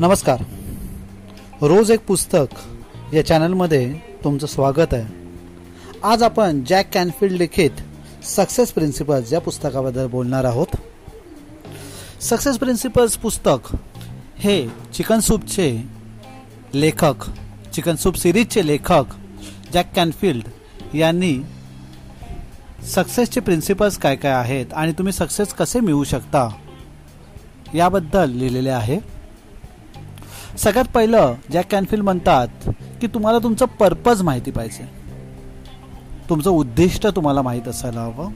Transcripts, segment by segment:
नमस्कार. रोज एक पुस्तक या चॅनलमध्ये तुमचं स्वागत आहे. आज आपण जॅक कॅनफिल्ड लिखित सक्सेस प्रिन्सिपल्स या पुस्तकाबद्दल बोलणार आहोत. सक्सेस प्रिन्सिपल्स पुस्तक हे चिकन सूपचे लेखक चिकन सूप सिरीजचे लेखक जॅक कॅनफिल्ड यांनी सक्सेसचे प्रिन्सिपल्स काय काय आहेत आणि तुम्ही सक्सेस कसे मिळवू शकता? याबद्दल लिहिलेले आहे. सगळ्यात पहिलं जॅक कॅनफिल म्हणतात की तुम्हाला तुमचं पर्पज माहिती पाहिजे. तुमचं उद्दिष्ट तुम्हाला माहीत असायला हवं.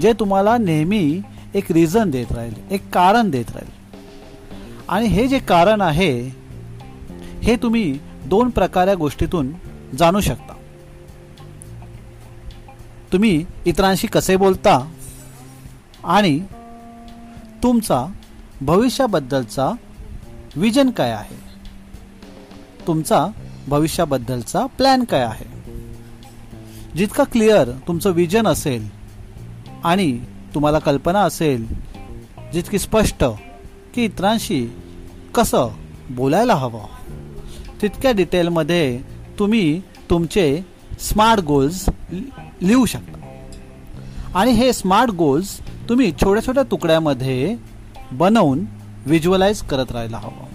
जे तुम्हाला नेहमी एक रिझन देत राहील एक कारण देत राहील. आणि हे जे कारण आहे हे तुम्ही दोन प्रकार या गोष्टीतून जाणू शकता. तुम्ही इतरांशी कसे बोलता? आणि तुमचा भविष्याबद्दलचा विजन काय आहे? तुमचा भविष्याबद्दलचा प्लॅन काय आहे? जितका क्लिअर तुमचं विजन असेल आणि तुम्हाला कल्पना असेल जितकी स्पष्ट की इतरांशी कसं बोलायला हवं तितक्या डिटेलमध्ये तुम्ही तुमचे स्मार्ट गोल्स लिहू शकता. आणि हे स्मार्ट गोल्स तुम्ही छोट्या छोट्या तुकड्यामध्ये बनवून विज्युअलाइज करत राहायला हवं.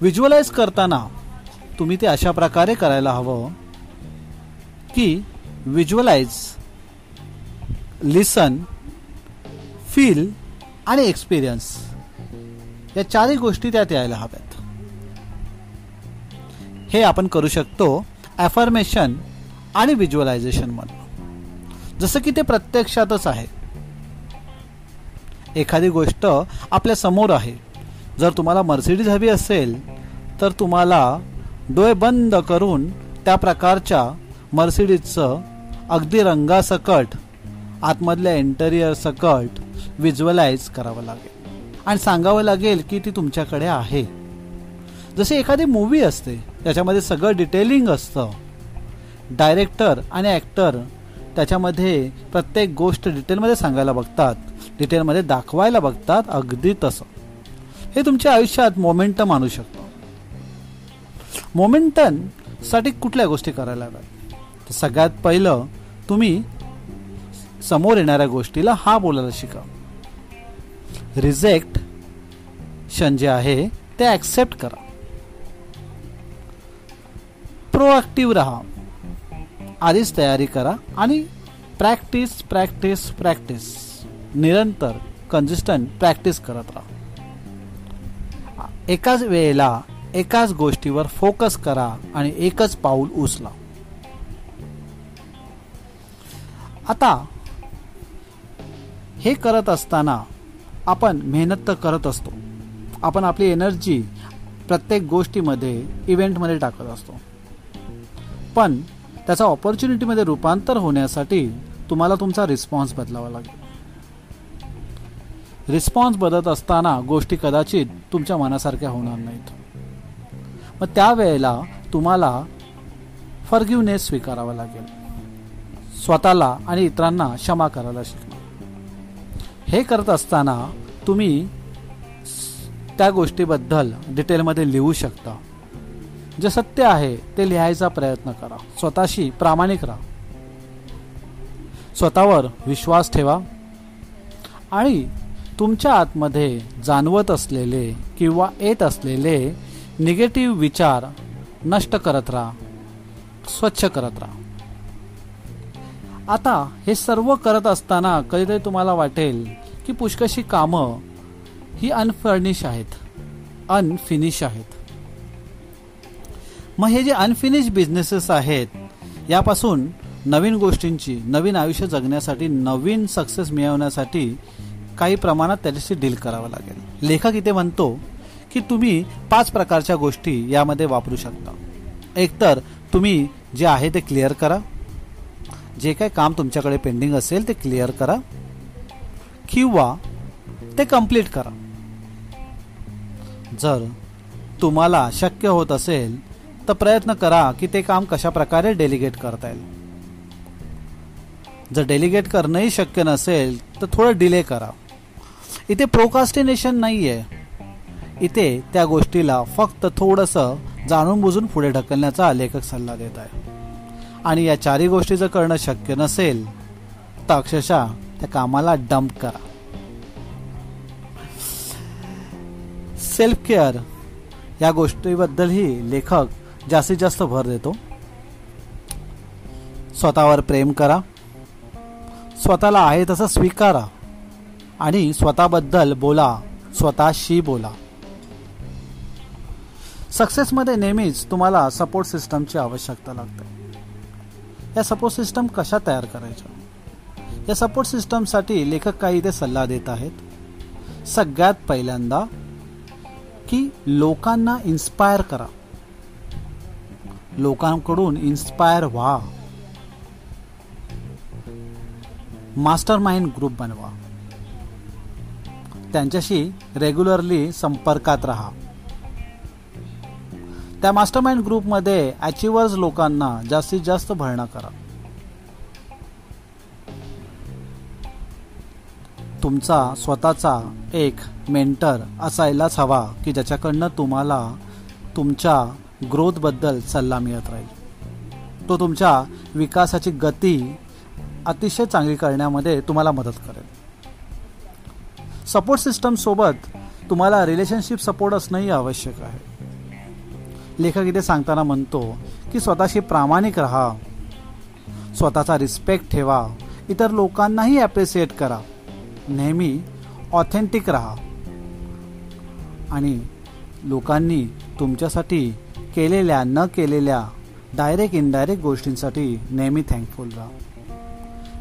विज्युअलाइज करताना तुम्ही ते अशा प्रकारे करायला हवं की विज्युअलाइज लिसन फील आणि एक्सपिरियन्स या चारही गोष्टी त्यात यायला हव्यात. हे आपण करू शकतो ॲफर्मेशन आणि विज्युअलायझेशनमधून जसं की ते प्रत्यक्षातच आहे. एखादी गोष्ट आपल्यासमोर आहे. जर तुम्हाला मर्सिडीज हवी असेल तर तुम्हाला डोळे बंद करून त्या प्रकारच्या मर्सिडीजचं अगदी रंगासकट आतमधल्या इंटेरियर सकट विज्युअलाइज करावं लागेल. आणि सांगावं लागेल की ती तुमच्याकडे आहे. जशी एखादी मूवी असते त्याच्यामध्ये सगळं डिटेलिंग असतं. डायरेक्टर आणि ॲक्टर त्याच्यामध्ये प्रत्येक गोष्ट डिटेलमध्ये सांगायला बघतात डिटेलमध्ये दाखवायला बघतात अगदी तसं. हे तुमच्या आयुष्यात मोमेंटम आणू शकतो. मोमेंटनसाठी कुठल्या गोष्टी करायला हव्यात? सगळ्यात पहिलं तुम्ही समोर येणाऱ्या गोष्टीला हा बोलायला शिका. रिजेक्ट शन जे आहे ते ॲक्सेप्ट करा. प्रोॲक्टिव्ह राहा. आधीच तयारी करा आणि प्रॅक्टिस प्रॅक्टिस प्रॅक्टिस. निरंतर कन्सिस्टंट प्रॅक्टिस करत राहा. एकाच वेळेला एकाच गोष्टीवर फोकस करा आणि एकच पाऊल उचला. आता हे करत असताना आपण मेहनत तर करत असतो. आपण आपली एनर्जी प्रत्येक गोष्टीमध्ये इव्हेंटमध्ये टाकत असतो. पण त्याचा ऑपॉर्च्युनिटीमध्ये रूपांतर होण्यासाठी तुम्हाला तुमचा रिस्पॉन्स बदलावा लागेल. रिस्पॉन्स बदलत असताना गोष्टी कदाचित तुमच्या मनासारख्या होणार नाहीत. मग त्यावेळेला तुम्हाला फर्ग्युनेस स्वीकारावा लागेल. स्वतःला आणि इतरांना क्षमा करायला शिकणार हे करत असताना तुम्ही त्या गोष्टीबद्दल डिटेलमध्ये लिहू शकता. जे सत्य आहे ते लिहायचा प्रयत्न करा. स्वतःशी प्रामाणिक राहा. स्वतःवर विश्वास ठेवा. आणि तुमच्या आतमध्ये जाणवत असलेले किंवा येत असलेले निगेटिव्ह विचार नष्ट करत राहा. स्वच्छ करत राहा. आता हे सर्व करत असताना कधीतरी तुम्हाला वाटेल की पुष्कशी कामं ही अनफर्निश आहेत. अनफिनिश आहेत. मग हे जे अनफिनिश बिझनेसेस आहेत यापासून नवीन गोष्टींची नवीन आयुष्य जगण्यासाठी नवीन सक्सेस मिळवण्यासाठी काही प्रमाणात त्याच्याशी डील करावं लागेल. लेखक इथे म्हणतो की तुम्ही पाच प्रकारच्या गोष्टी यामध्ये वापरू शकता. एकतर तुम्ही जे आहे ते क्लिअर करा. जे काय काम तुमच्याकडे पेंडिंग असेल ते क्लिअर करा. किंवा ते कंप्लीट करा. जर तुम्हाला शक्य होत असेल तर प्रयत्न करा की ते काम कशा प्रकारे डेलिगेट करता येईल. जर डेलिगेट करणंही शक्य नसेल तर थोडं डिले करा. इथे प्रोकास्टिनेशन नाही आहे इथे त्या गोष्टीला फक्त थोडंसं जाणून बुजून पुढे ढकलण्याचा लेखक सल्ला देत आहे. आणि या चारही गोष्टी जर करणं शक्य नसेल तर अक्षरशः त्या कामाला डंप करा. सेल्फ केअर या गोष्टीबद्दलही लेखक जास्तीत जास्त भर देतो. स्वतःवर प्रेम करा. स्वतःला आहे तसं स्वीकारा. आणि स्वतःबद्दल बोला. स्वतःशी बोला. सक्सेसमध्ये नेहमीच तुम्हाला सपोर्ट सिस्टमची आवश्यकता लागते. या सपोर्ट सिस्टम कशा तयार करायच्या? या सपोर्ट सिस्टमसाठी लेखक काही इथे सल्ला देत आहेत. सगळ्यात पहिल्यांदा की लोकांना इन्स्पायर करा. लोकांकडून इन्स्पायर व्हा. मास्टर माइंड ग्रुप बनवा. त्यांच्याशी रेग्युलरली संपर्कात राहा. त्या मास्टर माइंड ग्रुपमध्ये अचिव्हर्स लोकांना जास्तीत जास्त भरणा करा. तुमचा स्वतःचा एक मेंटर असायलाच हवा की ज्याच्याकडनं तुम्हाला तुमच्या ग्रोथबद्दल सल्ला मिळत राहील. तो तुमच्या विकासाची गती अतिशय चांगली करण्यामध्ये तुम्हाला मदत करेल. सपोर्ट सिस्टमसोबत तुम्हाला रिलेशनशिप सपोर्ट असणंही आवश्यक आहे. लेखक इथे सांगताना म्हणतो की स्वतःशी प्रामाणिक राहा स्वतःचा रिस्पेक्ट ठेवा इतर लोकांनाही ॲप्रिसिएट करा नेहमी ऑथेंटिक राहा. आणि लोकांनी तुमच्यासाठी केलेल्या न केलेल्या डायरेक्ट इनडायरेक्ट गोष्टींसाठी नेहमी थँकफुल राहा.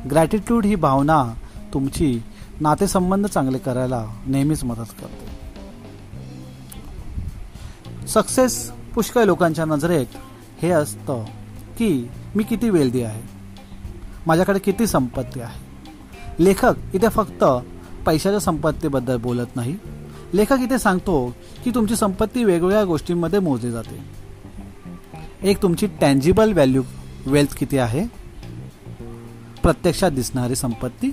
ग्रॅटिट्यूड ही भावना तुमची नातेसंबंध चांगले करायला नेहमीच मदत करते. सक्सेस पुष्कळ लोकांच्या नजरेत हे असतं की मी किती वेल्दी आहे. माझ्याकडे किती संपत्ती आहे. लेखक इथे फक्त पैशाच्या संपत्तीबद्दल बोलत नाही. लेखक इथे सांगतो की तुमची संपत्ती वेगवेगळ्या गोष्टींमध्ये मोजली जाते. एक तुमची टँजिबल व्हॅल्यू वेल्थ किती आहे? प्रत्यक्षात दिसणारी संपत्ती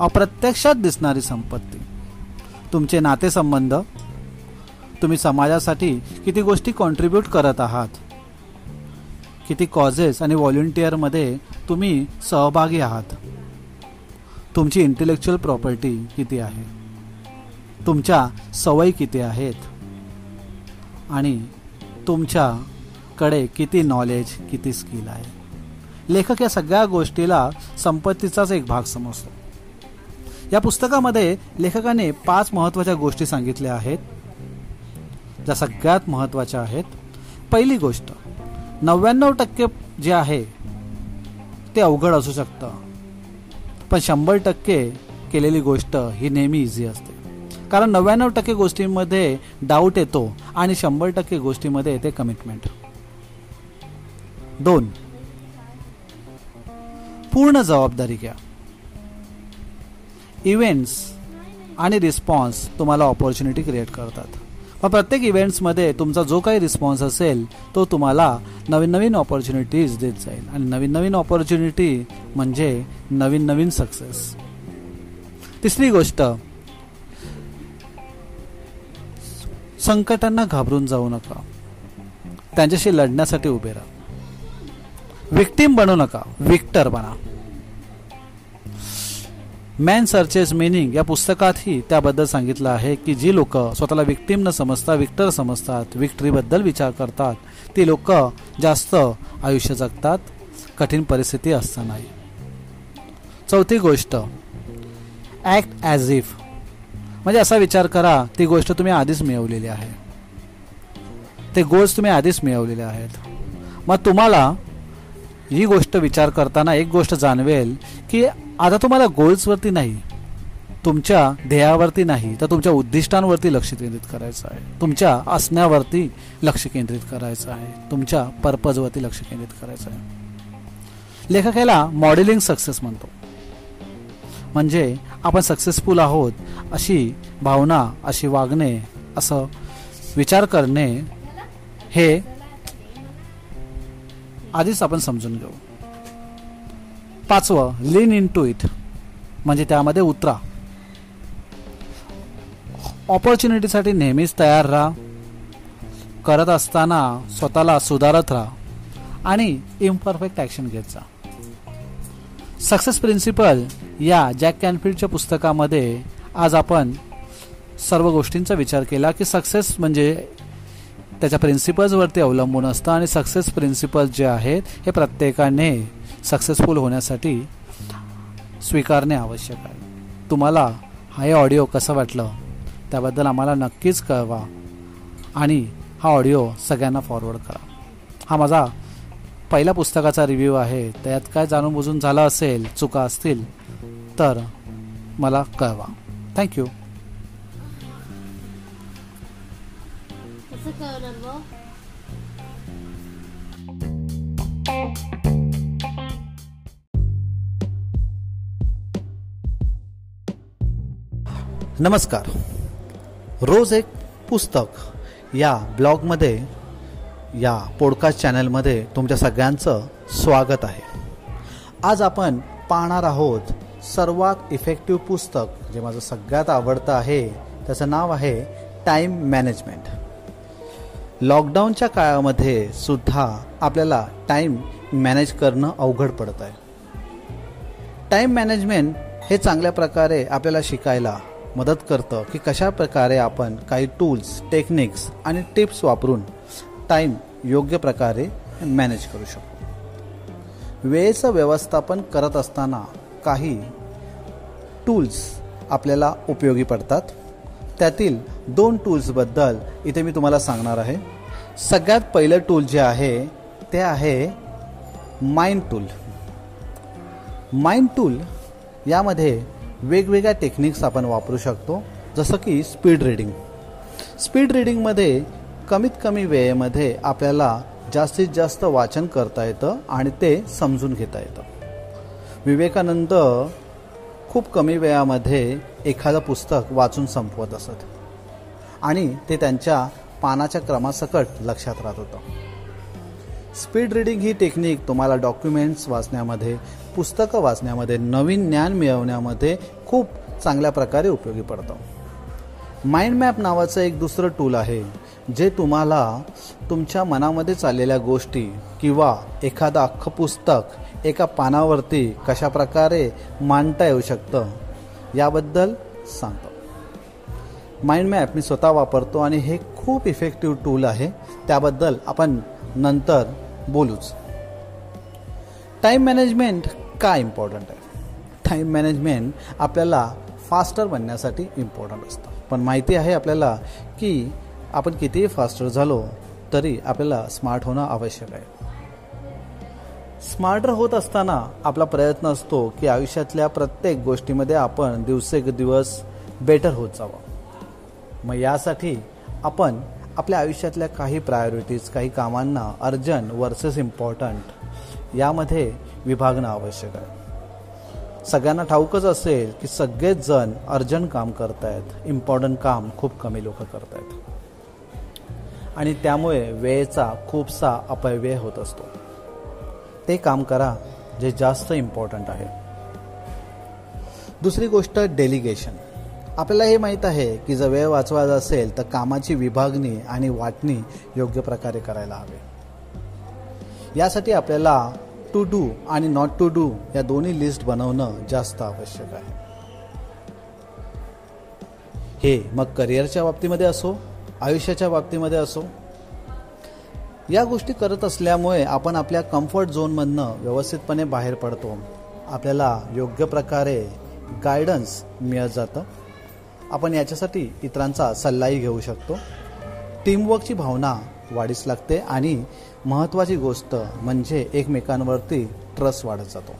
अप्रत्यक्षात दिसणारी संपत्ती. तुमचे नातेसंबंध तुम्ही समाजासाठी किती गोष्टी कॉन्ट्रीब्यूट करत आहात? किती कॉजेस आणि व्हॉलेंटिअरमध्ये तुम्ही सहभागी आहात? तुमची इंटेलेक्च्युअल प्रॉपर्टी किती आहे? तुमच्या सवयी किती आहेत? आणि तुमच्या कडे किती नॉलेज किती स्किल आहे. लेखक या सगळ्या गोष्टीला संपत्तीचाच एक भाग समजतो. या पुस्तकामध्ये लेखकाने पाच महत्त्वाच्या गोष्टी सांगितल्या आहेत ज्या सगळ्यात महत्त्वाच्या आहेत. पहिली गोष्ट नव्याण्णव टक्के जे आहे ते अवघड असू शकतं. पण शंभर टक्के केलेली गोष्ट ही नेहमी इझी असते. कारण नव्याण्णव टक्के गोष्टींमध्ये डाऊट येतो आणि शंभर टक्के गोष्टीमध्ये येते कमिटमेंट दोन. पूर्ण जबाबदारी घ्या. इव्हेंट्स आणि रिस्पॉन्स तुम्हाला ऑपॉर्च्युनिटी क्रिएट करतात. मग प्रत्येक इव्हेंट्समध्ये तुमचा जो काही रिस्पॉन्स असेल तो तुम्हाला नवीन नवीन ऑपॉर्च्युनिटीज देत जाईल. आणि नवीन नवीन ऑपॉर्च्युनिटी म्हणजे नवीन नवीन सक्सेस तिसरी गोष्ट संकटांना घाबरून जाऊ नका. त्यांच्याशी लढण्यासाठी उभे राहा. विक्टीम बनू नका. विक्टर बना. मॅन सर्चेस मिनिंग या पुस्तकातही त्याबद्दल सांगितलं आहे की जी लोक स्वतःला विक्टीम न समजता विक्टर समजतात विक्टरीबद्दल विचार करतात ती लोक जास्त आयुष्य जगतात कठीण परिस्थिती असतानाही. चौथी गोष्ट ॲक्ट ॲज इफ म्हणजे असा विचार करा ती गोष्ट तुम्ही आधीच मिळवलेली आहे. ते गोल्स तुम्ही आधीच मिळवलेले आहेत. मग तुम्हाला ही गोष्ट विचार करताना एक गोष्ट जाणवेल की आता तुम्हाला गोल्सवरती नाही तुमच्या ध्येयावरती नाही तर तुमच्या उद्दिष्टांवरती लक्ष केंद्रित करायचं आहे. तुमच्या असण्यावरती लक्ष केंद्रित करायचं आहे. तुमच्या पर्पजवरती लक्ष केंद्रित करायचं आहे. लेखक याला मॉडेलिंग सक्सेस म्हणतो. म्हणजे आपण सक्सेसफुल आहोत अशी भावना अशी वागणे असं विचार करणे हे आधीच आपण समजून घेऊ. पाचवं लीन इन टू इट म्हणजे त्यामध्ये उतरा. ऑपॉर्च्युनिटीसाठी नेहमीच तयार राहा. करत असताना स्वतःला सुधारत राहा. आणि इम्परफेक्ट ॲक्शन घेत जा. सक्सेस प्रिन्सिपल या जॅक कॅनफिल्डच्या पुस्तकामध्ये आज आपण सर्व गोष्टींचा विचार केला की सक्सेस म्हणजे त्याच्या प्रिन्सिपल्सवरती अवलंबून असतं आणि सक्सेस प्रिन्सिपल्स जे आहेत हे प्रत्येकाने सक्सेसफुल होण्यासाठी स्वीकारणे आवश्यक आहे. तुम्हाला हा हे ऑडिओ कसं वाटलं त्याबद्दल आम्हाला नक्कीच कळवा आणि हा ऑडिओ सगळ्यांना फॉरवर्ड करा. हा माझा पहिल्या पुस्तकाचा रिव्ह्यू आहे. त्यात काय जाणून बुजून झालं असेल चुका असतील तर मला कळवा. थँक्यू नमस्कार. रोज एक पुस्तक या ब्लॉगमध्ये या पॉडकास्ट चॅनलमध्ये तुमच्या सगळ्यांचं स्वागत आहे. आज आपण पाहणार आहोत सर्वात इफेक्टिव्ह पुस्तक जे माझं सगळ्यात आवडतं आहे त्याचं नाव आहे टाईम मॅनेजमेंट लॉकडाऊनच्या काळामध्ये सुद्धा आपल्याला टाईम मॅनेज करणं अवघड पडत आहे टाईम मॅनेजमेंट हे चांगल्या प्रकारे आपल्याला शिकायला मदत करतं की कशा प्रकारे आपण काही टूल्स टेक्निक्स आणि टिप्स वापरून टाईम योग्य प्रकारे मॅनेज करू शकतो वेळेचं व्यवस्थापन करत असताना काही टूल्स आपल्याला उपयोगी पडतात. त्यातील दोन टूल्सबद्दल इथे मी तुम्हाला सांगणार आहे. सगळ्यात पहिलं टूल जे आहे ते आहे माइंड टूल माइंड टूल यामध्ये वेगवेगळ्या टेक्निक्स आपण वापरू शकतो जसं की स्पीड रिडिंग स्पीड रिडिंगमध्ये कमीत कमी वेळेमध्ये आपल्याला जास्तीत जास्त वाचन करता येतं आणि ते समजून घेता येतं. विवेकानंद खूप कमी वेळामध्ये एखादं पुस्तक वाचून संपवत असत. आणि ते त्यांच्या पानाच्या क्रमासकट लक्षात राहत होतं. स्पीड रिडिंग ही टेक्निक तुम्हाला डॉक्युमेंट्स वाचण्यामध्ये पुस्तकं वाचण्यामध्ये नवीन ज्ञान मिळवण्यामध्ये खूप चांगल्या प्रकारे उपयोगी पडतं. माइंड मॅप नावाचं एक दुसरं टूल आहे जे तुम्हाला तुमच्या मनामध्ये चाललेल्या गोष्टी किंवा एखादं अख्खं पुस्तक एका पानावरती कशा प्रकारे मांडता येऊ शकतं याबद्दल सांगतो. माइंड मॅप मी स्वतः वापरतो आणि हे खूप इफेक्टिव्ह टूल आहे त्याबद्दल आपण नंतर बोलूच. टाईम मॅनेजमेंट का इम्पॉर्टंट आहे? टाईम मॅनेजमेंट आपल्याला फास्टर बनण्यासाठी इम्पॉर्टंट असतं. पण माहिती आहे आपल्याला की आपण कितीही फास्टर झालो तरी आपल्याला स्मार्ट होणं आवश्यक आहे. स्मार्टर होत असताना आपला प्रयत्न असतो की आयुष्यातल्या प्रत्येक गोष्टीमध्ये आपण दिवसेदिवस बेटर होत जावं. मग यासाठी आपण आपल्या आयुष्यातल्या काही प्रायोरिटीज काही कामांना अर्जंट वर्सेस इम्पॉर्टंट यामध्ये विभागणं आवश्यक आहे. सगळ्यांना ठाऊकच असेल की सगळेच जण अर्जंट काम करतायत. इम्पॉर्टंट काम खूप कमी लोक करतायत. आणि त्यामुळे वेळेचा खूपसा अपव्यय होत असतो. ते काम करा जे जास्त इम्पॉर्टंट आहे. दुसरी गोष्ट डेलिगेशन आपल्याला हे माहीत आहे की जर वेळ वाचवायचा असेल तर कामाची विभागणी आणि वाटणी योग्य प्रकारे करायला हवे. यासाठी आपल्याला टू डू आणि नॉट टू डू या दोन्ही लिस्ट बनवणं जास्त आवश्यक आहे. हे मग करिअरच्या बाबतीमध्ये असो आयुष्याच्या बाबतीमध्ये असो या गोष्टी करत असल्यामुळे आपण आपल्या कम्फर्ट झोनमधनं व्यवस्थितपणे बाहेर पडतो. आपल्याला योग्य प्रकारे गायडन्स मिळत जातं. आपण याच्यासाठी इतरांचा सल्लाही घेऊ शकतो. टीमवर्कची भावना वाढीस लागते आणि महत्त्वाची गोष्ट म्हणजे एकमेकांवरती ट्रस्ट वाढत जातो.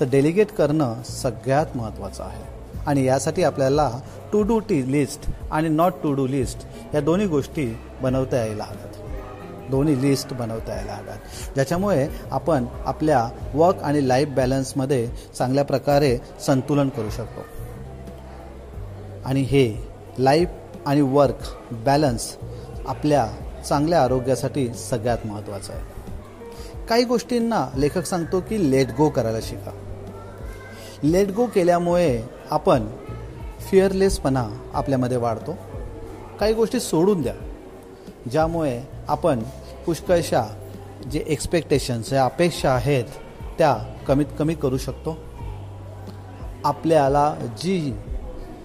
तर डेलिगेट करणं सगळ्यात महत्त्वाचं आहे. आणि यासाठी आपल्याला टू डू टी लिस्ट आणि नॉट टू डू लिस्ट या दोन्ही गोष्टी बनवता यायला हव्यात. दोन्ही लिस्ट बनवता यायला हव्यात. ज्याच्यामुळे आपण आपल्या वर्क आणि लाईफ बॅलन्समध्ये चांगल्या प्रकारे संतुलन करू शकतो. आणि हे लाईफ आणि वर्क बॅलन्स आपल्या चांगल्या आरोग्यासाठी सगळ्यात महत्त्वाचं आहे. काही गोष्टींना लेखक सांगतो की लेट गो करायला शिका. लेट गो केल्यामुळे आपण फिअरलेसपणा आपल्यामध्ये वाढतो. काही गोष्टी सोडून द्या ज्यामुळे आपण पुष्कळशा जे एक्सपेक्टेशन्स या अपेक्षा आहेत त्या कमीत कमी करू शकतो. आपल्याला जी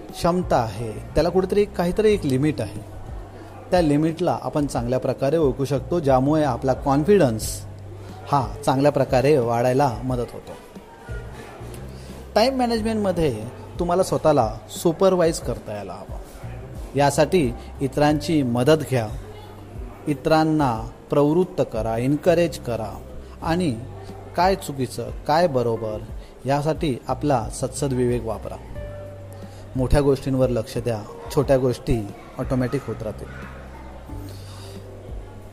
क्षमता आहे त्याला कुठेतरी काहीतरी एक लिमिट आहे. त्या लिमिटला आपण चांगल्या प्रकारे ओळखू शकतो ज्यामुळे आपला कॉन्फिडन्स हा चांगल्या प्रकारे वाढायला मदत होतो. टाईम मॅनेजमेंटमध्ये तुम्हाला स्वतःला सुपरवाईज करता यायला हवं. यासाठी इतरांची मदत घ्या. इतरांना प्रवृत्त करा एनकरेज करा. आणि काय चुकीचं काय बरोबर यासाठी आपला सत्सद विवेक वापरा. मोठ्या गोष्टींवर लक्ष द्या. छोट्या गोष्टी ऑटोमॅटिक होत राहतील.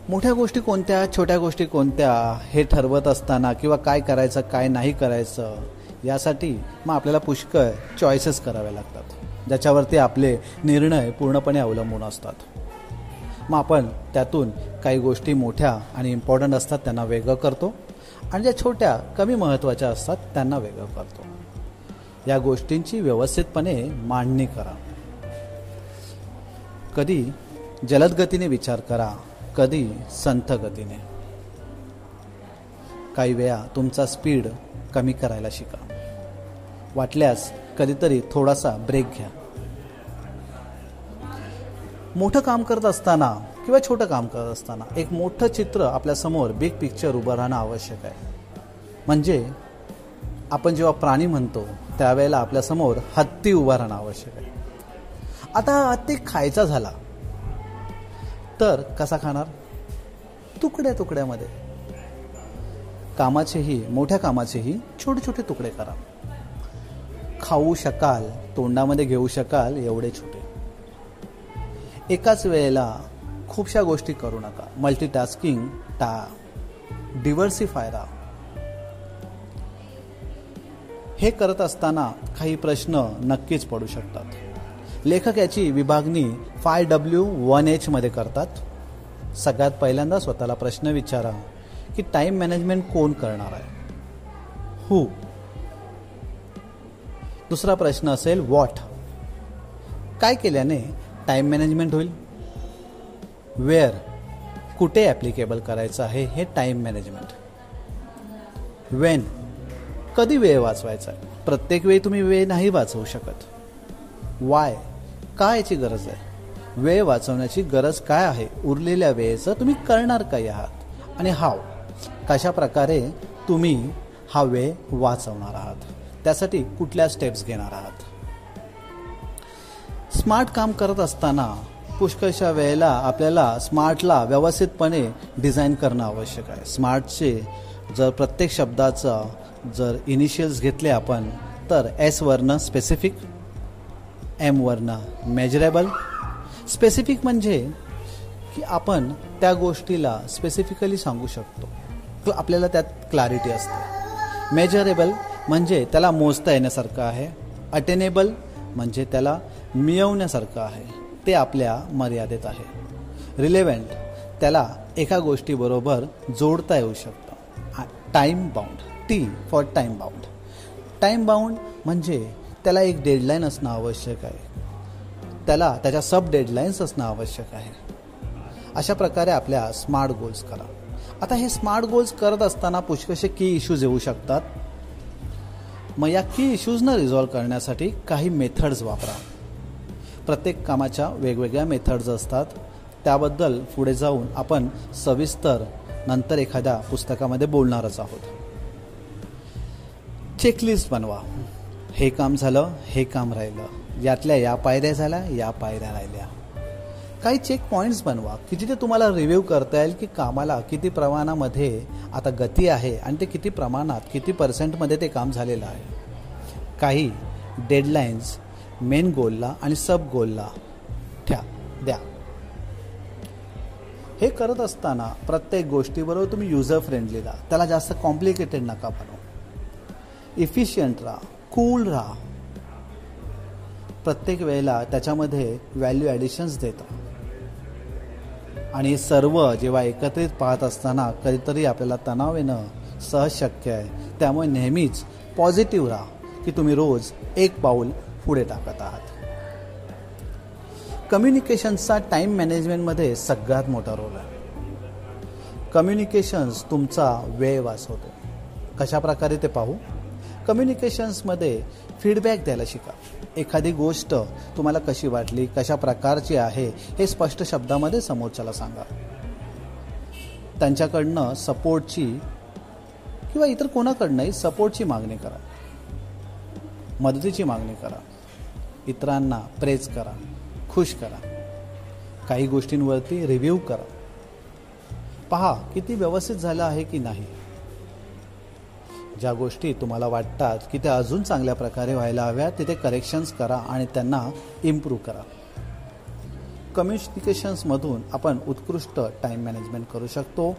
मोठ्या गोष्टी कोणत्या छोट्या गोष्टी कोणत्या हे ठरवत असताना किंवा काय करायचं काय नाही करायचं यासाठी मग आपल्याला पुष्कळ चॉईसेस कराव्या लागतात. ज्याच्यावरती आपले निर्णय पूर्णपणे अवलंबून असतात. मग आपण त्यातून काही गोष्टी मोठ्या आणि इम्पॉर्टंट असतात त्यांना वेगळं करतो आणि ज्या छोट्या कमी महत्त्वाच्या असतात त्यांना वेगळं करतो. या गोष्टींची व्यवस्थितपणे मांडणी करा. कधी जलद गतीने विचार करा. कधी संथ गतीने. काही वेळा तुमचा स्पीड कमी करायला शिका. वाटल्यास कधीतरी थोडासा ब्रेक घ्या. मोठं काम करत असताना किंवा छोटं काम करत असताना एक मोठं चित्र आपल्यासमोर बिग पिक्चर उभं राहणं आवश्यक आहे. म्हणजे आपण जेव्हा प्राणी म्हणतो त्यावेळेला आपल्यासमोर हत्ती उभा राहणं आवश्यक आहे. आता हत्ती खायचा झाला. तर कसा खाणार? तुकड्या तुकड्यामध्ये. कामाचेही मोठ्या कामाचेही छोटे छोटे तुकडे करा. खाऊ शकाल तोंडामध्ये घेऊ शकाल एवढे छोटे. एकाच वेळेला खूपशा गोष्टी करू नका. मल्टीटास्किंग टा. डिव्हर्सिफाय राहा हे करत असताना काही प्रश्न नक्कीच पडू शकतात. लेखक याची विभागणी फाय डब्ल्यू वन एचमध्ये करतात. सगळ्यात पहिल्यांदा स्वतःला प्रश्न विचारा की टाईम मॅनेजमेंट कोण करणार आहे? हू दुसरा प्रश्न असेल वॉट काय केल्याने टाईम मॅनेजमेंट होईल? वेअर कुठे ॲप्लिकेबल करायचं आहे हे टाईम मॅनेजमेंट वेन कधी वेळ वाचवायचा आहे? प्रत्येक वेळी तुम्ही वेळ नाही वाचवू शकत. वाय का याची गरज आहे? वेळ वाचवण्याची गरज काय आहे? उरलेल्या वेळेचं तुम्ही करणार काय आहात आणि हाव कशा प्रकारे तुम्ही हा वेळ वाचवणार आहात? त्यासाठी कुठल्या स्टेप्स घेणार आहात? स्मार्ट काम करत असताना पुष्कळशा वेळेला आपल्याला स्मार्टला व्यवस्थितपणे डिझाईन करणं आवश्यक आहे. स्मार्टचे जर प्रत्येक शब्दाचं जर इनिशियल्स घेतले आपण तर एसवरनं स्पेसिफिक एम वरनं. मेजरेबल स्पेसिफिक म्हणजे की आपण त्या गोष्टीला स्पेसिफिकली सांगू शकतो. आपल्याला त्यात क्लॅरिटी असते. मेजरेबल म्हणजे त्याला मोजता येण्यासारखं आहे. अटेनेबल म्हणजे त्याला मिळवण्यासारखं आहे. ते आपल्या मर्यादेत आहे. रिलेव्हंट त्याला एका गोष्टीबरोबर जोडता येऊ शकतं. Time bound T for time bound time bound म्हणजे त्याला एक डेडलाईन असणं आवश्यक आहे. त्याला त्याच्या सब डेडलाईन्स असणं आवश्यक आहे. अशा प्रकारे आपल्या स्मार्ट गोल्स करा. आता हे स्मार्ट गोल्स करत असताना पुष्कळसे की इश्यूज येऊ शकतात. मग या की इश्यूजना रिझॉल्व्ह करण्यासाठी काही मेथड्स वापरा. प्रत्येक कामाच्या वेगवेगळ्या मेथड्स असतात. त्याबद्दल पुढे जाऊन आपण सविस्तर नंतर एखाद्या पुस्तकामध्ये बोलणारच आहोत. चेकलिस्ट बनवा. हे काम झालं हे काम राहिलं. यातल्या या पायऱ्या झाल्या या पायऱ्या राहिल्या. काही चेक पॉईंट्स बनवा. की जिथे तुम्हाला रिव्ह्यू करता येईल की कामाला किती प्रमाणामध्ये आता गती आहे आणि ते किती प्रमाणात किती पर्सेंटमध्ये ते काम झालेलं आहे. काही डेडलाईन्स मेन गोलला आणि सब गोलला ठ्या द्या. हे करत असताना प्रत्येक गोष्टीबरोबर तुम्ही युजर फ्रेंडली राहा त्याला जास्त कॉम्प्लिकेटेड नका बनवू. इफिशियंट राहा. कूल राहा. प्रत्येक वेळेला त्याच्यामध्ये व्हॅल्यू ॲडिशन्स देता आणि सर्व जेव्हा एकत्रित पाहत असताना कधीतरी आपल्याला तणाव येणं सहज शक्य आहे. त्यामुळे नेहमीच पॉझिटिव्ह राहा की तुम्ही रोज एक पाऊल पुढे टाकत आहात. कम्युनिकेशनचा टाईम मॅनेजमेंटमध्ये सगळ्यात मोठा रोल आहे. कम्युनिकेशन्स तुमचा वेळ वाचवतो. कशा प्रकारे ते पाहू? कम्युनिकेशन्समध्ये फीडबॅक द्यायला शिका. एखादी गोष्ट तुम्हाला कशी वाटली कशा प्रकारची आहे हे स्पष्ट शब्दामध्ये समोरच्याला सांगा. त्यांच्याकडनं सपोर्टची किंवा इतर कोणाकडनंही सपोर्टची मागणी करा. मदतीची मागणी करा. इतरांना प्रेज करा. खुश करा. काही गोष्टींवरती रिव्ह्यू करा. पहा किती व्यवस्थित झालं आहे की नाही. ज्या गोष्टी तुम्हाला वाटतात की त्या अजून चांगल्या प्रकारे व्हायला हव्या तिथे करेक्शन्स करा आणि त्यांना इम्प्रूव्ह करा. कम्युनिकेशन्समधून आपण उत्कृष्ट टाईम मॅनेजमेंट करू शकतो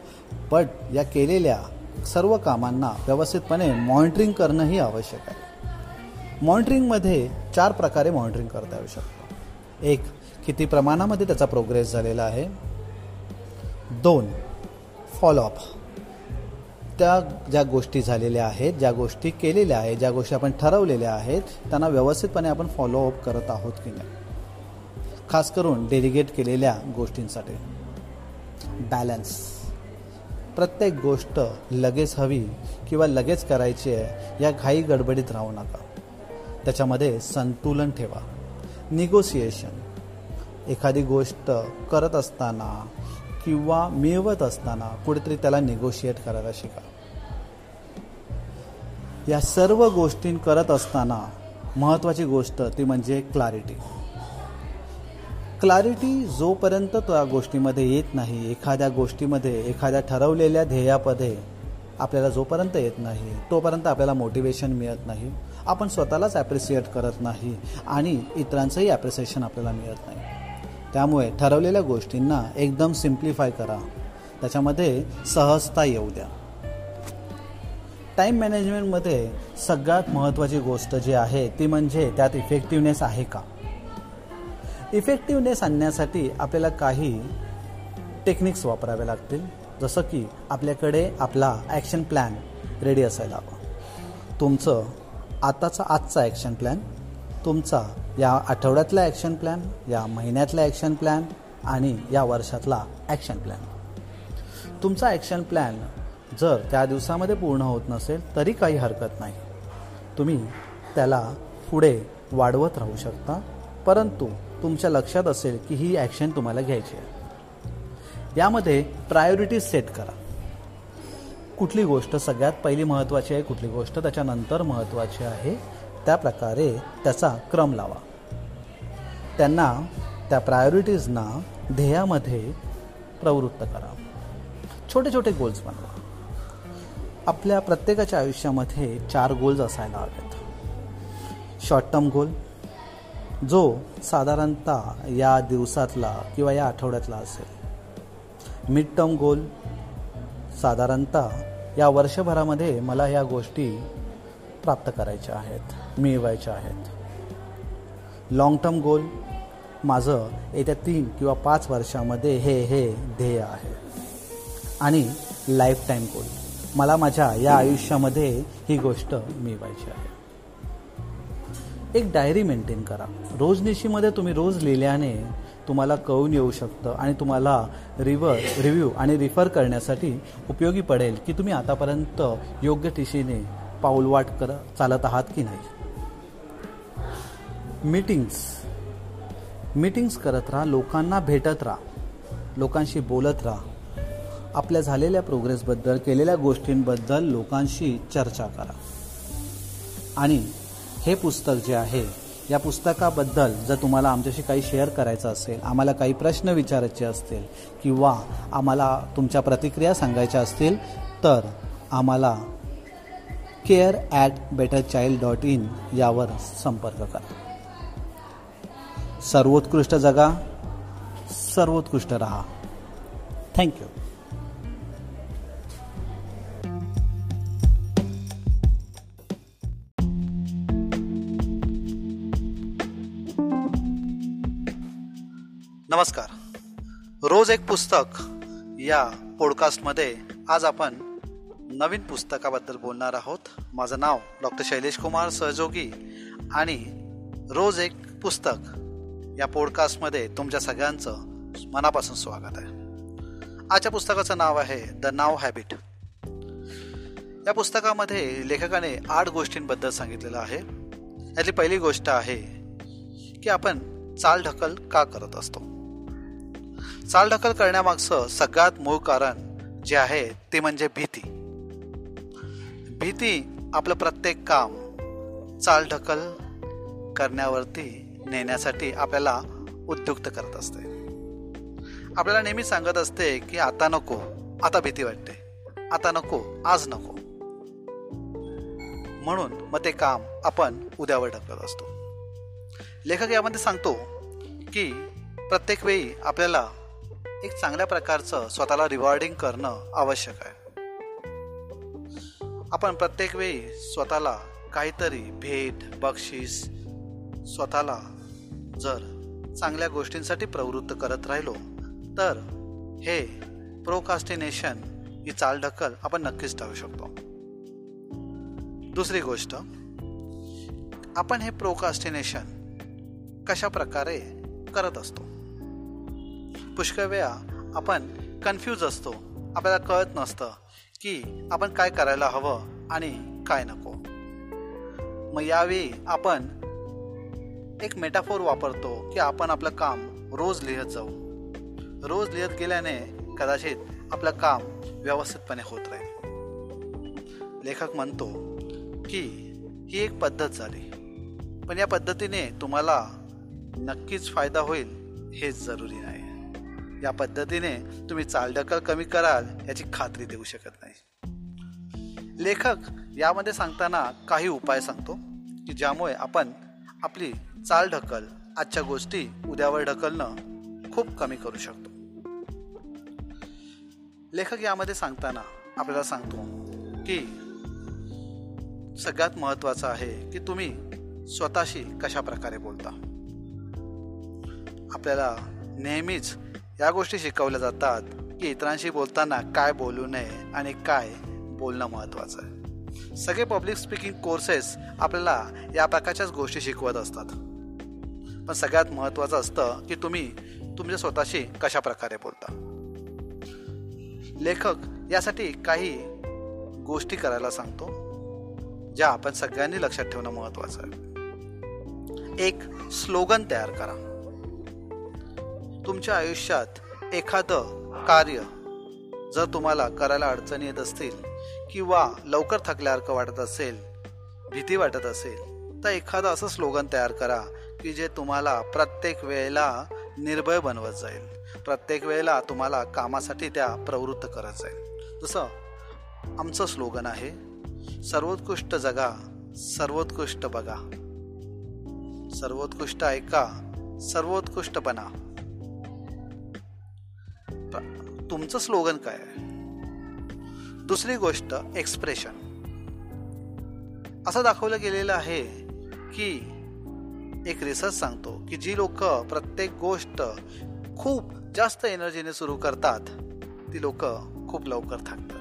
बट या केलेल्या सर्व कामांना व्यवस्थितपणे मॉनिटरिंग करणंही आवश्यक आहे. मॉनिटरिंगमध्ये चार प्रकारे मॉनिटरिंग करता येऊ शकतो. एक किती प्रमाणामध्ये त्याचा प्रोग्रेस झालेला आहे. दोन फॉलोअप त्या ज्या गोष्टी झालेल्या आहेत ज्या गोष्टी केलेल्या आहेत ज्या गोष्टी आपण ठरवलेल्या आहेत त्यांना व्यवस्थितपणे आपण फॉलोअप करत आहोत की नाही. खास करून डेलिगेट केलेल्या गोष्टींसाठी. बॅलन्स प्रत्येक गोष्ट लगेच हवी किंवा लगेच करायची आहे या घाई गडबडीत राहू नका. त्याच्यामध्ये संतुलन ठेवा. निगोसिएशन एखादी गोष्ट करत असताना किंवा मिळवत असताना कुठेतरी त्याला निगोशिएट करायला शिका. या सर्व गोष्टी करत असताना महत्त्वाची गोष्ट ती म्हणजे क्लॅरिटी क्लॅरिटी जोपर्यंत त्या गोष्टीमध्ये येत नाही एखाद्या गोष्टीमध्ये एखाद्या ठरवलेल्या ध्येयामध्ये आपल्याला जोपर्यंत येत नाही तोपर्यंत आपल्याला मोटिवेशन मिळत नाही. आपण स्वतःलाच ॲप्रिसिएट करत नाही आणि इतरांचंही ॲप्रिसिएशन आपल्याला मिळत नाही. त्यामुळे ठरवलेल्या गोष्टींना एकदम सिम्प्लिफाय करा. त्याच्यामध्ये सहजता येऊ द्या. टाईम मॅनेजमेंटमध्ये सगळ्यात महत्त्वाची गोष्ट जी आहे ती म्हणजे त्यात इफेक्टिवनेस आहे का? इफेक्टिवनेस आणण्यासाठी आपल्याला काही टेक्निक्स वापरावे लागतील. जसं की आपल्याकडे आपला ॲक्शन प्लॅन रेडी असायला हवा. तुमचं आताचा आजचा ॲक्शन प्लॅन तुमचा या आठवड्यातला ॲक्शन प्लॅन या महिन्यातला ॲक्शन प्लॅन आणि या वर्षातला ॲक्शन प्लॅन तुमचा ॲक्शन प्लॅन जर त्या दिवसामध्ये पूर्ण होत नसेल तरी काही हरकत नाही. तुम्ही त्याला पुढे वाढवत राहू शकता परंतु तुमच्या लक्षात असेल की ही ॲक्शन तुम्हाला घ्यायची आहे. यामध्ये प्रायोरिटीज सेट करा. कुठली गोष्ट सगळ्यात पहिली महत्त्वाची आहे कुठली गोष्ट त्याच्यानंतर महत्त्वाची आहे त्या प्रकारे त्याचा क्रम लावा. त्यांना त्या प्रायोरिटीजना ध्येयामध्ये प्रवृत्त करा. छोटे छोटे गोल्स बनवा. आपल्या प्रत्येकाच्या आयुष्यामध्ये चार गोल्स असायला हवेत. शॉर्ट टर्म गोल जो साधारणतः या दिवसातला किंवा या आठवड्यातला असेल. मिड टर्म गोल साधारणतः या वर्षभरामध्ये मला या गोष्टी प्राप्त करायच्या आहेत मिळवायच्या आहेत. लाँग टर्म गोल माझं येत्या तीन किंवा पाच वर्षामध्ये हे हे ध्येय आहे. आणि लाईफ टाईम गोल मला माझ्या या आयुष्यामध्ये ही गोष्ट मिळवायची आहे. एक डायरी मेंटेन करा. रोजनिशीमध्ये तुम्ही रोज लिहिल्याने तुम्हाला कळून येऊ शकतं आणि तुम्हाला रिवर रिव्ह्यू आणि रिफर करण्यासाठी उपयोगी पडेल की तुम्ही आतापर्यंत योग्य दिशेने पाऊलवाट कर चालत आहात की नाही. मीटिंग्स मीटिंग्स करत राहा लोकांना भेटत राहा. लोकांशी बोलत राहा. आपल्या झालेल्या प्रोग्रेसबद्दल केलेल्या गोष्टींबद्दल लोकांशी चर्चा करा. आणि हे पुस्तक जे आहे या पुस्तकाबद्दल जर तुम्हाला आमच्याशी काही शेअर करायचं असेल आम्हाला काही प्रश्न विचारायचे असतील किंवा आम्हाला तुमच्या प्रतिक्रिया सांगायच्या असतील तर आम्हाला care at better child dot in यावर संपर्क करा. सर्वोत्कृष्ट जगा सर्वोत्कृष्ट रहा. थँक्यू नमस्कार. रोज एक पुस्तक या पॉडकास्टमध्ये आज आपण नवीन पुस्तकाबद्दल बोलणार आहोत. माझं नाव डॉक्टर शैलेश कुमार सहजोगी आणि रोज एक पुस्तक या पॉडकास्टमध्ये तुमच्या सगळ्यांचं मनापासून स्वागत आहे. आजच्या पुस्तकाचं नाव आहे द नाव हॅबिट या पुस्तकामध्ये लेखकाने आठ गोष्टींबद्दल सांगितलेलं आहे. यातली पहिली गोष्ट आहे की आपण चालढकल का करत असतो? चालढकल करण्यामागचं सगळ्यात मूळ कारण जे आहे ते म्हणजे भीती. भीती आपलं प्रत्येक काम चालढकल करण्यावरती नेण्यासाठी आपल्याला उद्युक्त करत असते. आपल्याला नेहमी सांगत असते की आता नको आता भीती वाटते आता नको आज नको. म्हणून मग ते काम आपण उद्यावर ढकलत असतो. लेखक यामध्ये सांगतो की प्रत्येक वेळी आपल्याला एक चांगल्या प्रकारचं स्वतःला रिवॉर्डिंग करणं आवश्यक आहे. आपण प्रत्येक वेळी स्वतःला काहीतरी भेट बक्षीस स्वतःला जर चांगल्या गोष्टींसाठी प्रवृत्त करत राहिलो तर हे प्रोकास्टिनेशन ही चालढकल आपण नक्कीच टाळू शकतो. दुसरी गोष्ट आपण हे प्रोकास्टिनेशन कशा प्रकारे करत असतो? पुष्कळ वेळा आपण कन्फ्यूज असतो. आपल्याला कळत नसतं की आपण काय करायला हवं आणि काय नको. मग यावेळी आपण एक मेटाफोर वापरतो की आपण आपलं काम रोज लिहत जाऊ. रोज लिहत गेल्याने कदाचित आपलं काम व्यवस्थितपणे होत राहील. लेखक म्हणतो की ही एक पद्धत झाली. पण या पद्धतीने तुम्हाला नक्कीच फायदा होईल हेच जरुरी आहे. या पद्धतीने तुम्ही चालढकल कमी कराल याची खात्री देऊ शकत नाही. लेखक यामध्ये सांगताना काही उपाय सांगतो की ज्यामुळे आपण आपली चालढकल आजच्या गोष्टी उद्यावर ढकलणं खूप कमी करू शकतो. लेखक यामध्ये सांगताना आपल्याला सांगतो की सगळ्यात महत्वाचं आहे की तुम्ही स्वतःशी कशा प्रकारे बोलता. आपल्याला नेहमीच या गोष्टी शिकवल्या जातात की इतरांशी बोलताना काय बोलू नये आणि काय बोलणं महत्वाचं आहे. सगळे पब्लिक स्पीकिंग कोर्सेस आपल्याला या प्रकारच्याच गोष्टी शिकवत असतात. पण सगळ्यात महत्वाचं असतं की तुम्ही तुमच्या स्वतःशी कशा प्रकारे बोलता. लेखक यासाठी काही गोष्टी करायला सांगतो ज्या आपण सगळ्यांनी लक्षात ठेवणं महत्वाचं आहे. एक स्लोगन तयार करा. तुमच्या आयुष्यात एखादं कार्य जर तुम्हाला करायला अडचणी येत असतील किंवा लवकर थकल्यासारखं वाटत असेल भीती वाटत असेल तर एखादं असं स्लोगन तयार करा की जे तुम्हाला प्रत्येक वेळेला निर्भय बनवत जाईल. प्रत्येक वेळेला तुम्हाला कामासाठी त्या प्रवृत्त करत जाईल. जसं आमचं स्लोगन आहे सर्वोत्कृष्ट जगा सर्वोत्कृष्ट बघा. सर्वोत्कृष्ट ऐका सर्वोत्कृष्ट बना. तुमचं स्लोगन काय आहे? दुसरी गोष्ट एक्सप्रेशन असं दाखवलं गेलेलं आहे की एक रिसर्च सांगतो की जी लोक प्रत्येक गोष्ट खूप जास्त एनर्जीने सुरू करतात ती लोक खूप लवकर थांबतात.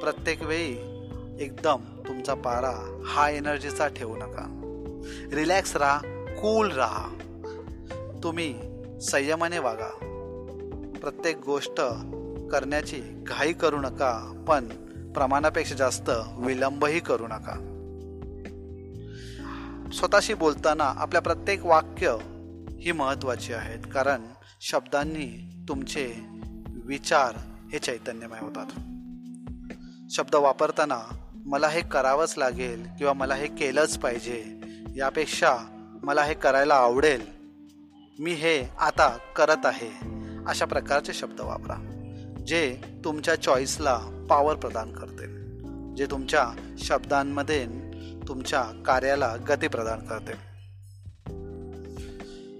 प्रत्येक वेळी एकदम तुमचा पारा हा एनर्जीचा ठेवू नका. रिलॅक्स राहा कूल राहा. तुम्ही संयमाने वागा. प्रत्येक गोष्ट करण्याची घाई करू नका पण प्रमाणापेक्षा जास्त विलंबही करू नका. स्वतःशी बोलताना आपल्या प्रत्येक वाक्य ही महत्वाची आहेत कारण शब्दांनी तुमचे विचार हे चैतन्यमय होतात. शब्द वापरताना मला हे करावंच लागेल किंवा मला हे केलंच पाहिजे यापेक्षा मला हे करायला आवडेल मी हे आता करत आहे. अशा प्रकारचे शब्द वापरा जे तुमच्या चॉईसला पॉवर प्रदान करते. जे तुमच्या शब्दांमध्ये तुमच्या कार्याला गती प्रदान करते.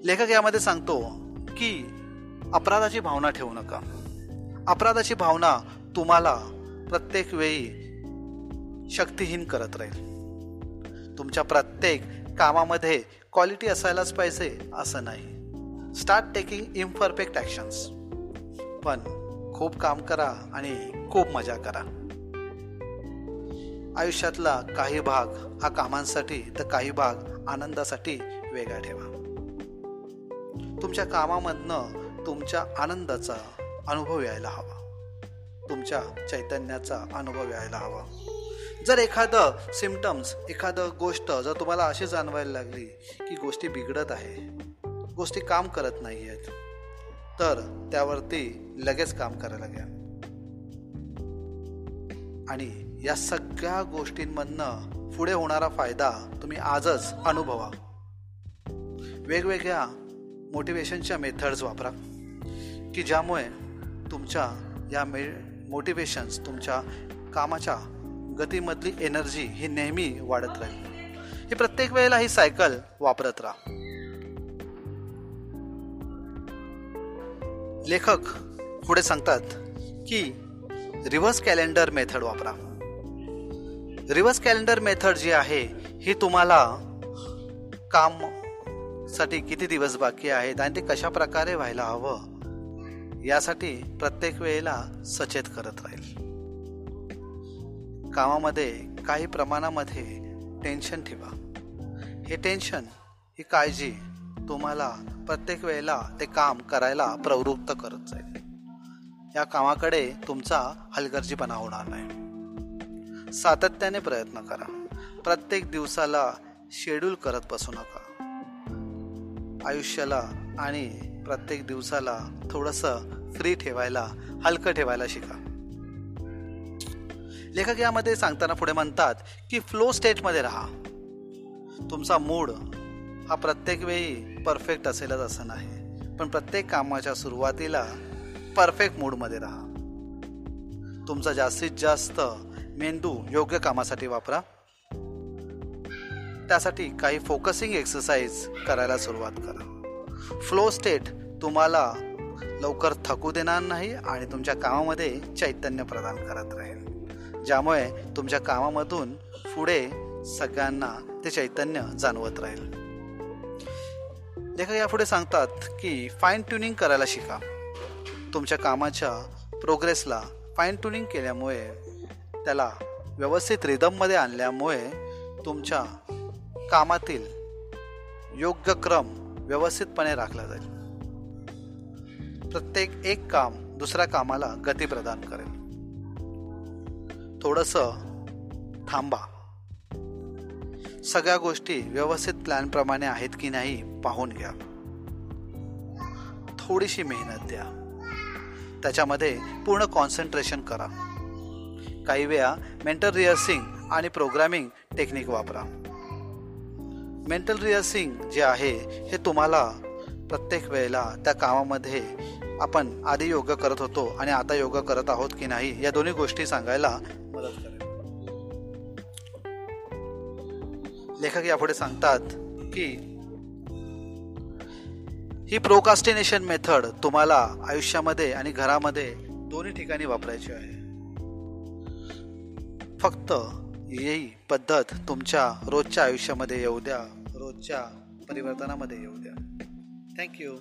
लेखक यामध्ये सांगतो की अपराधाची भावना ठेवू नका. अपराधाची भावना तुम्हाला प्रत्येक वेळी शक्तिहीन करत राहील. तुमच्या प्रत्येक कामामध्ये क्वालिटी असायलाच पाहिजे असं नाही. स्टार्ट टेकिंग इम्परफेक्ट ॲक्शन्स पण खूप काम करा आणि खूप मजा करा. आयुष्यातला काही भाग हा कामांसाठी तर काही भाग आनंदासाठी वेगळा ठेवा. तुमच्या कामामधनं तुमच्या आनंदाचा अनुभव यायला हवा. तुमच्या चैतन्याचा अनुभव यायला हवा. जर एखादं सिमटम्स एखादं गोष्ट जर तुम्हाला अशी जाणवायला लागली की गोष्टी बिघडत आहे गोष्टी काम करत नाही आहेत. तर त्यावरती लगेच काम करायला घ्या आणि या सगळ्या गोष्टींमधनं पुढे होणारा फायदा तुम्ही आजच अनुभवा. वेगवेगळ्या मोटिवेशनच्या मेथड्स वापरा की ज्यामुळे तुमच्या या मे मोटिवेशन्स तुमच्या कामाच्या गतीमधली एनर्जी ही नेहमी वाढत राहील. ही प्रत्येक वेळेला ही सायकल वापरत राहा. लेखक पुढे सांगतात की रिव्हर्स कॅलेंडर मेथड वापरा. रिव्हर्स कॅलेंडर मेथड जी आहे ही तुम्हाला कामसाठी किती दिवस बाकी आहेत आणि ते कशा प्रकारे व्हायला हवं यासाठी प्रत्येक वेळेला सचेत करत राहील. कामामध्ये काही प्रमाणामध्ये टेन्शन ठेवा. हे टेन्शन ही काळजी तुम्हाला प्रत्येक वेळेला ते काम करायला प्रवृत्त करत जाईल. या कामाकडे तुमचा हलगर्जीपणा होणार नाही. सातत्याने प्रयत्न करा. प्रत्येक दिवसाला शेड्यूल करत बसू नका. आयुष्याला आणि प्रत्येक दिवसाला थोडंसं फ्री ठेवायला हलकं ठेवायला शिका. लेखक यामध्ये सांगताना पुढे म्हणतात की फ्लो स्टेटमध्ये राहा. तुमचा मूड हा प्रत्येक वेळी परफेक्ट असेलच असं नाही. पण प्रत्येक कामाच्या सुरुवातीला परफेक्ट मूडमध्ये राहा. तुमचा जास्तीत जास्त मेंदू योग्य कामासाठी वापरा. त्यासाठी काही फोकसिंग एक्सरसाइज करायला सुरुवात करा. फ्लो स्टेट तुम्हाला लवकर थकू देणार नाही आणि तुमच्या कामामध्ये चैतन्य प्रदान करत राहील. ज्यामुळे तुमच्या कामामधून पुढे सगळ्यांना ते चैतन्य जाणवत राहील. लेखक यापुढे सांगतात की फाईन ट्युनिंग करायला शिका. तुमच्या कामाच्या प्रोग्रेसला फाईन ट्युनिंग केल्यामुळे त्याला व्यवस्थित रिदममध्ये आणल्यामुळे तुमच्या कामातील योग्य क्रम व्यवस्थितपणे राखला जाईल. प्रत्येक एक काम दुसऱ्या कामाला गती प्रदान करेल. थोडंसं थांबा. सगळ्या गोष्टी व्यवस्थित प्लॅनप्रमाणे आहेत की नाही पाहून घ्या. थोडीशी मेहनत द्या. त्याच्यामध्ये पूर्ण कॉन्सन्ट्रेशन करा. काही वेळा मेंटल रिहर्सिंग आणि प्रोग्रामिंग टेक्निक वापरा. मेंटल रिहर्सिंग जे आहे हे तुम्हाला प्रत्येक वेळेला त्या कामामध्ये आपण आधी योग करत होतो आणि आता योग करत आहोत की नाही या दोन्ही गोष्टी सांगायला मदत करेल लेखक यापुढे सांगतात की ही प्रोकास्टिनेशन मेथड तुम्हाला आयुष्यामध्ये आणि घरामध्ये दोन्ही ठिकाणी वापरायची आहे. फक्त ही पद्धत तुमच्या रोजच्या आयुष्यामध्ये येऊ द्या रोजच्या परिवर्तनामध्ये येऊ द्या. थँक्यू